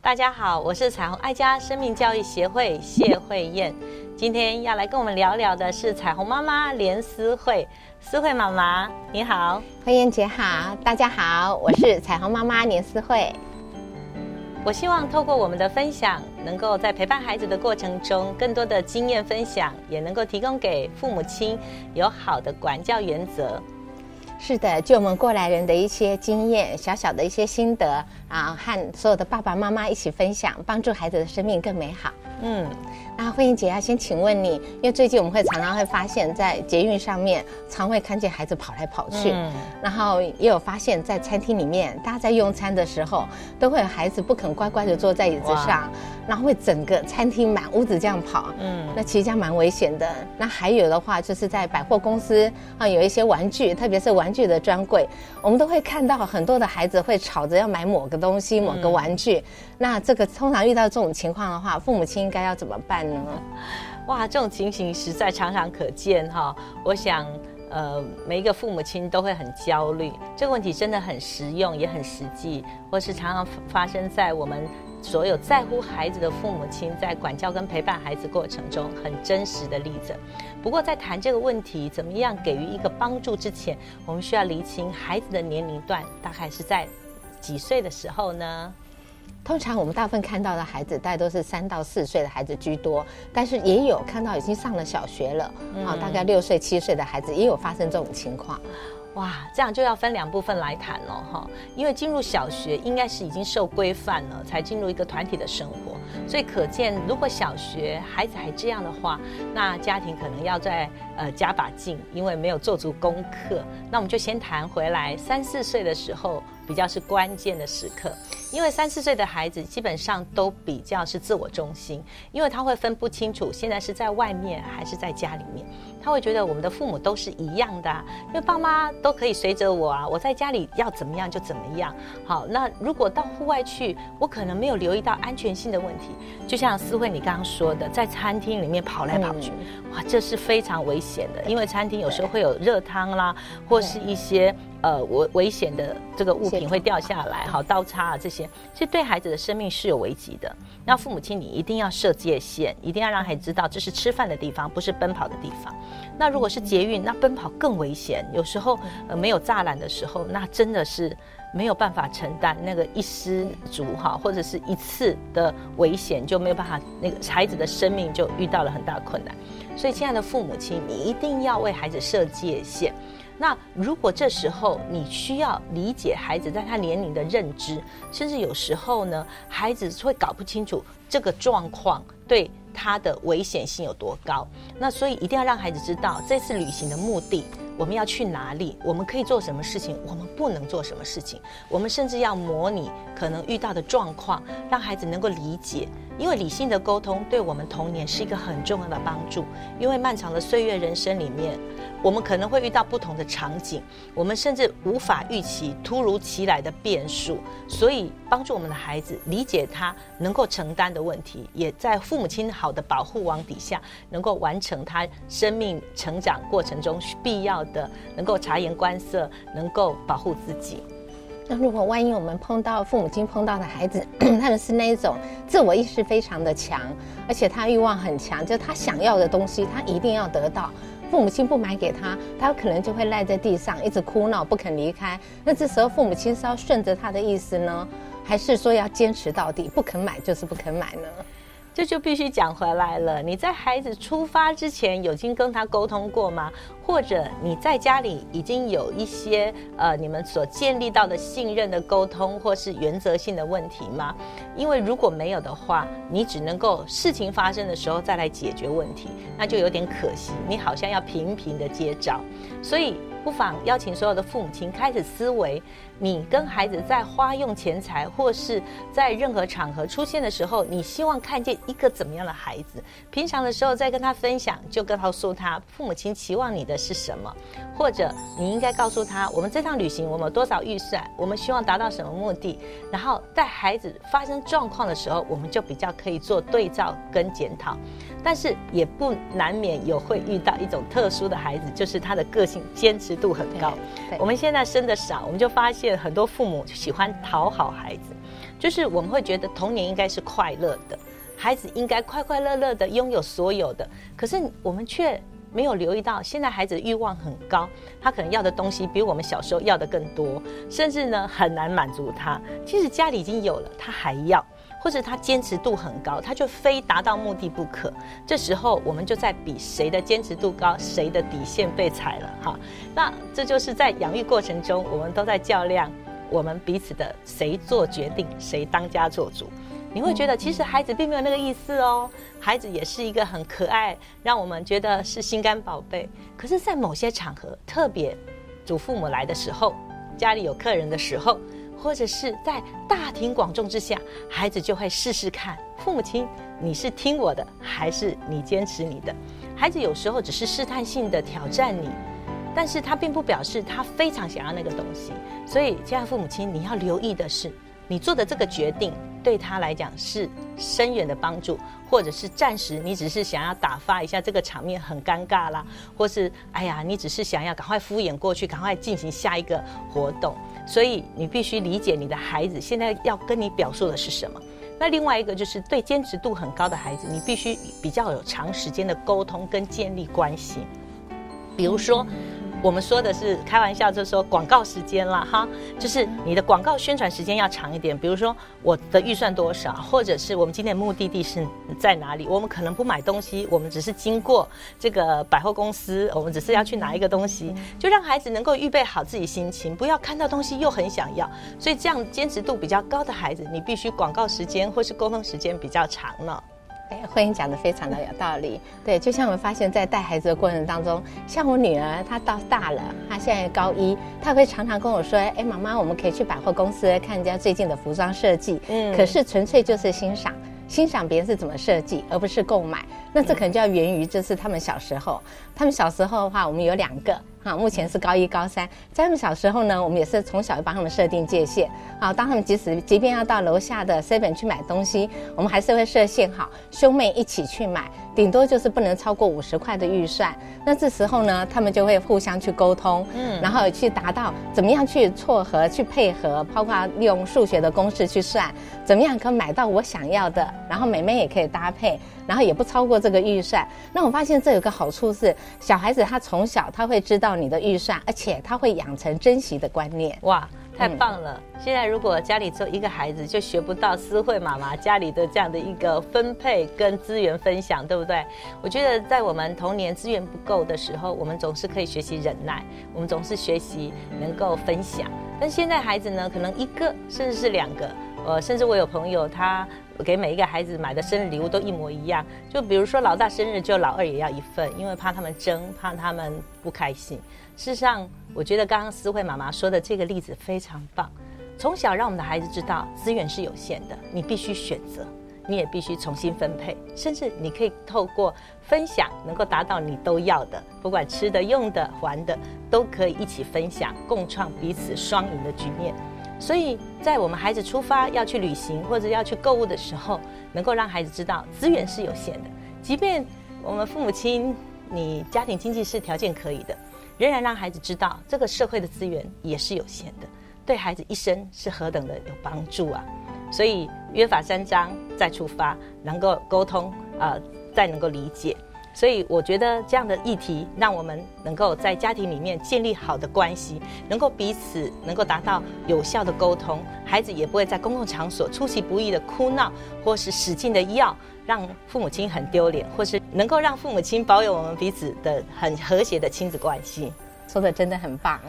大家好，我是彩虹爱家生命教育协会谢慧燕。今天要来跟我们聊聊的是彩虹妈妈连思慧，思慧妈妈你好，慧燕姐好，大家好，我是彩虹妈妈连思慧。我希望透过我们的分享，能够在陪伴孩子的过程中，更多的经验分享，也能够提供给父母亲有好的管教原则。是的，就我们过来人的一些经验，小小的一些心得啊，和所有的爸爸妈妈一起分享，帮助孩子的生命更美好。嗯。那慧英姐要先请问你，因为最近我们会常常会发现，在捷运上面常会看见孩子跑来跑去，嗯然后也有发现，在餐厅里面，大家在用餐的时候，都会有孩子不肯乖乖的坐在椅子上，然后会整个餐厅满屋子这样跑，嗯，那其实这样蛮危险的。那还有的话，就是在百货公司啊，有一些玩具，特别是玩具的专柜，我们都会看到很多的孩子会吵着要买某个东西、某个玩具。那这个通常遇到这种情况的话，父母亲应该要怎么办呢？哇，这种情形实在常常可见哈。我想，呃，每一个父母亲都会很焦虑。这个问题真的很实用，也很实际，或是常常发生在我们所有在乎孩子的父母亲在管教跟陪伴孩子过程中很真实的例子。不过，在谈这个问题怎么样给予一个帮助之前，我们需要厘清孩子的年龄段大概是在几岁的时候呢？通常我们大部分看到的孩子，大概都是三到四岁的孩子居多，但是也有看到已经上了小学了，啊，大概六岁、七岁的孩子也有发生这种情况。哇，这样就要分两部分来谈了哈，因为进入小学应该是已经受规范了，才进入一个团体的生活，所以可见如果小学孩子还这样的话，那家庭可能要再呃加把劲，因为没有做足功课。那我们就先谈回来，三四岁的时候比较是关键的时刻，因为三四岁的孩子基本上都比较是自我中心，因为他会分不清楚现在是在外面还是在家里面。他会觉得我们的父母都是一样的，因为爸妈都可以随着我啊，我在家里要怎么样就怎么样。好，那如果到户外去，我可能没有留意到安全性的问题。就像思慧你刚刚说的，在餐厅里面跑来跑去，哇，这是非常危险的，因为餐厅有时候会有热汤啦，或是一些。呃，危危险的这个物品会掉下来，好刀叉啊这些，其实对孩子的生命是有危机的。那父母亲你一定要设界限，一定要让孩子知道这是吃饭的地方，不是奔跑的地方。那如果是捷运，那奔跑更危险。有时候呃没有栅栏的时候，那真的是没有办法承担那个一失足哈，或者是一次的危险就没有办法，那个孩子的生命就遇到了很大困难。所以，亲爱的父母亲，你一定要为孩子设界限。那如果这时候你需要理解孩子在他年龄的认知，甚至有时候呢，孩子会搞不清楚这个状况对他的危险性有多高。那所以一定要让孩子知道这次旅行的目的，我们要去哪里，我们可以做什么事情，我们不能做什么事情。我们甚至要模拟可能遇到的状况，让孩子能够理解。因为理性的沟通对我们童年是一个很重要的帮助。因为漫长的岁月人生里面。我们可能会遇到不同的场景，我们甚至无法预期突如其来的变数，所以帮助我们的孩子理解他能够承担的问题，也在父母亲好的保护网底下，能够完成他生命成长过程中必要的，能够察言观色，能够保护自己。那如果万一我们碰到父母亲碰到的孩子，他们是那一种自我意识非常的强，而且他欲望很强，就他想要的东西，他一定要得到。父母亲不买给他，他可能就会赖在地上，一直哭闹不肯离开。那这时候父母亲是要顺着他的意思呢，还是说要坚持到底，不肯买就是不肯买呢？这就必须讲回来了。你在孩子出发之前，有经跟他沟通过吗？或者你在家里已经有一些呃，你们所建立到的信任的沟通，或是原则性的问题吗？因为如果没有的话，你只能够事情发生的时候再来解决问题，那就有点可惜。你好像要频频的接招，所以不妨邀请所有的父母亲开始思维，你跟孩子在花用钱财或是在任何场合出现的时候，你希望看见一个怎么样的孩子？平常的时候在跟他分享，就告诉他父母亲期望你的是什么，或者你应该告诉他，我们这趟旅行我们有多少预算，我们希望达到什么目的，然后在孩子发生状况的时候，我们就比较可以做对照跟检讨。但是也不难免有会遇到一种特殊的孩子，就是他的个性坚持度很高。我们现在生的少，我们就发现很多父母喜欢讨好孩子，就是我们会觉得童年应该是快乐的，孩子应该快快乐乐的拥有所有的，可是我们却没有留意到，现在孩子的欲望很高，他可能要的东西比我们小时候要的更多，甚至呢很难满足他。即使家里已经有了，他还要。或者他坚持度很高，他就非达到目的不可。这时候我们就在比谁的坚持度高，谁的底线被踩了哈。那这就是在养育过程中，我们都在较量我们彼此的谁做决定，谁当家做主。你会觉得其实孩子并没有那个意思哦，孩子也是一个很可爱，让我们觉得是心肝宝贝。可是，在某些场合，特别祖父母来的时候，家里有客人的时候。或者是在大庭广众之下，孩子就会试试看，父母亲你是听我的，还是你坚持你的？孩子有时候只是试探性的挑战你，但是他并不表示他非常想要那个东西。所以，亲爱父母亲，你要留意的是，你做的这个决定对他来讲是深远的帮助，或者是暂时你只是想要打发一下这个场面很尴尬啦，或是哎呀，你只是想要赶快敷衍过去，赶快进行下一个活动。所以你必须理解你的孩子现在要跟你表述的是什么。那另外一个就是对坚持度很高的孩子，你必须比较有长时间的沟通跟建立关系，比如说。我们说的是开玩笑，就是说广告时间了哈，就是你的广告宣传时间要长一点。比如说我的预算多少，或者是我们今天的目的地是在哪里？我们可能不买东西，我们只是经过这个百货公司，我们只是要去拿一个东西，就让孩子能够预备好自己心情，不要看到东西又很想要。所以这样坚持度比较高的孩子，你必须广告时间或是沟通时间比较长了。哎，慧英讲的非常的有道理。对，就像我们发现，在带孩子的过程当中，像我女儿，她到大了，她现在高一，她会常常跟我说：“哎，妈妈，我们可以去百货公司看人家最近的服装设计。”嗯，可是纯粹就是欣赏，欣赏别人是怎么设计，而不是购买。那这可能就要源于就是他们小时候，他们小时候的话，我们有两个。啊，目前是高一、高三，在他们小时候呢，我们也是从小就帮他们设定界限。啊，当他们即使即便要到楼下的 seven 去买东西，我们还是会设限好，兄妹一起去买，顶多就是不能超过五十块的预算。那这时候呢，他们就会互相去沟通，嗯，然后去达到怎么样去撮合、去配合，包括利用数学的公式去算，怎么样可买到我想要的，然后妹妹也可以搭配。然后也不超过这个预算。那我发现这有个好处是，小孩子他从小他会知道你的预算，而且他会养成珍惜的观念。哇，太棒了！现在如果家里只有一个孩子，就学不到思慧妈妈家里的这样的一个分配跟资源分享，对不对？我觉得在我们童年资源不够的时候，我们总是可以学习忍耐，我们总是学习能够分享。但现在孩子呢，可能一个甚至是两个。呃，甚至我有朋友，他给每一个孩子买的生日礼物都一模一样。就比如说老大生日，就老二也要一份，因为怕他们争，怕他们不开心。事实上，我觉得刚刚思慧妈妈说的这个例子非常棒。从小让我们的孩子知道资源是有限的，你必须选择，你也必须重新分配，甚至你可以透过分享，能够达到你都要的，不管吃的、用的、玩的，都可以一起分享，共创彼此双赢的局面。所以在我们孩子出发要去旅行或者要去购物的时候，能够让孩子知道资源是有限的。即便我们父母亲你家庭经济是条件可以的，仍然让孩子知道这个社会的资源也是有限的，对孩子一生是何等的有帮助啊！所以约法三章再出发，能够沟通啊，再能够理解。所以我觉得这样的议题，让我们能够在家庭里面建立好的关系，能够彼此能够达到有效的沟通，孩子也不会在公共场所出其不意的哭闹，或是使劲的要让父母亲很丢脸，或是能够让父母亲保有我们彼此的很和谐的亲子关系。说的真的很棒，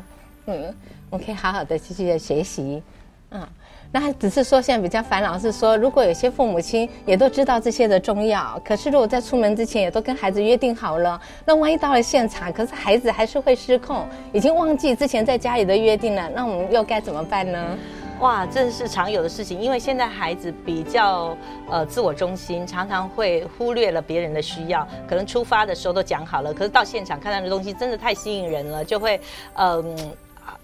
嗯，我可以好好的继续的学习。嗯。那只是说现在比较烦恼是说，如果有些父母亲也都知道这些的重要，可是如果在出门之前也都跟孩子约定好了，那万一到了现场，可是孩子还是会失控，已经忘记之前在家里的约定了，那我们又该怎么办呢？哇，这是常有的事情，因为现在孩子比较呃自我中心，常常会忽略了别人的需要，可能出发的时候都讲好了，可是到现场看到的东西真的太吸引人了，就会嗯。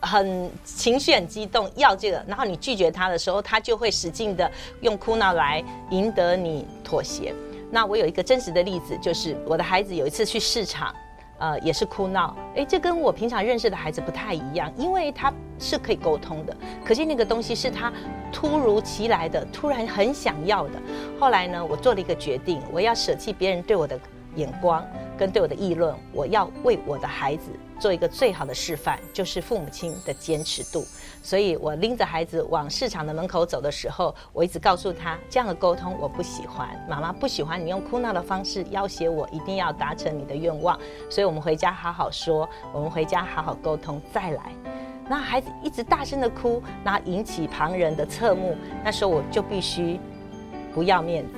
很情绪很激动，要这个，然后你拒绝他的时候，他就会使劲的用哭闹来赢得你妥协。那我有一个真实的例子，就是我的孩子有一次去市场，呃，也是哭闹。哎，这跟我平常认识的孩子不太一样，因为他是可以沟通的，可是那个东西是他突如其来的，突然很想要的。后来呢，我做了一个决定，我要舍弃别人对我的。眼光跟对我的议论，我要为我的孩子做一个最好的示范，就是父母亲的坚持度。所以我拎着孩子往市场的门口走的时候，我一直告诉他，这样的沟通我不喜欢，妈妈不喜欢你用哭闹的方式要挟我，一定要达成你的愿望。所以我们回家好好说，我们回家好好沟通再来。那孩子一直大声的哭，那引起旁人的侧目，那时候我就必须不要面子。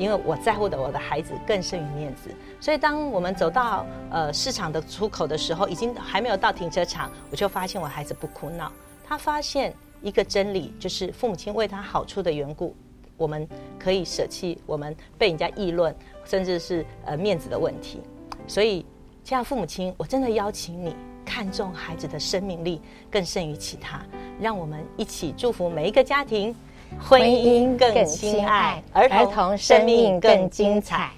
因为我在乎的我的孩子更胜于面子，所以当我们走到呃市场的出口的时候，已经还没有到停车场，我就发现我孩子不哭闹。他发现一个真理，就是父母亲为他好处的缘故，我们可以舍弃我们被人家议论，甚至是呃面子的问题。所以，这样父母亲，我真的邀请你看重孩子的生命力更胜于其他，让我们一起祝福每一个家庭。婚姻更亲爱，儿童生命更精彩。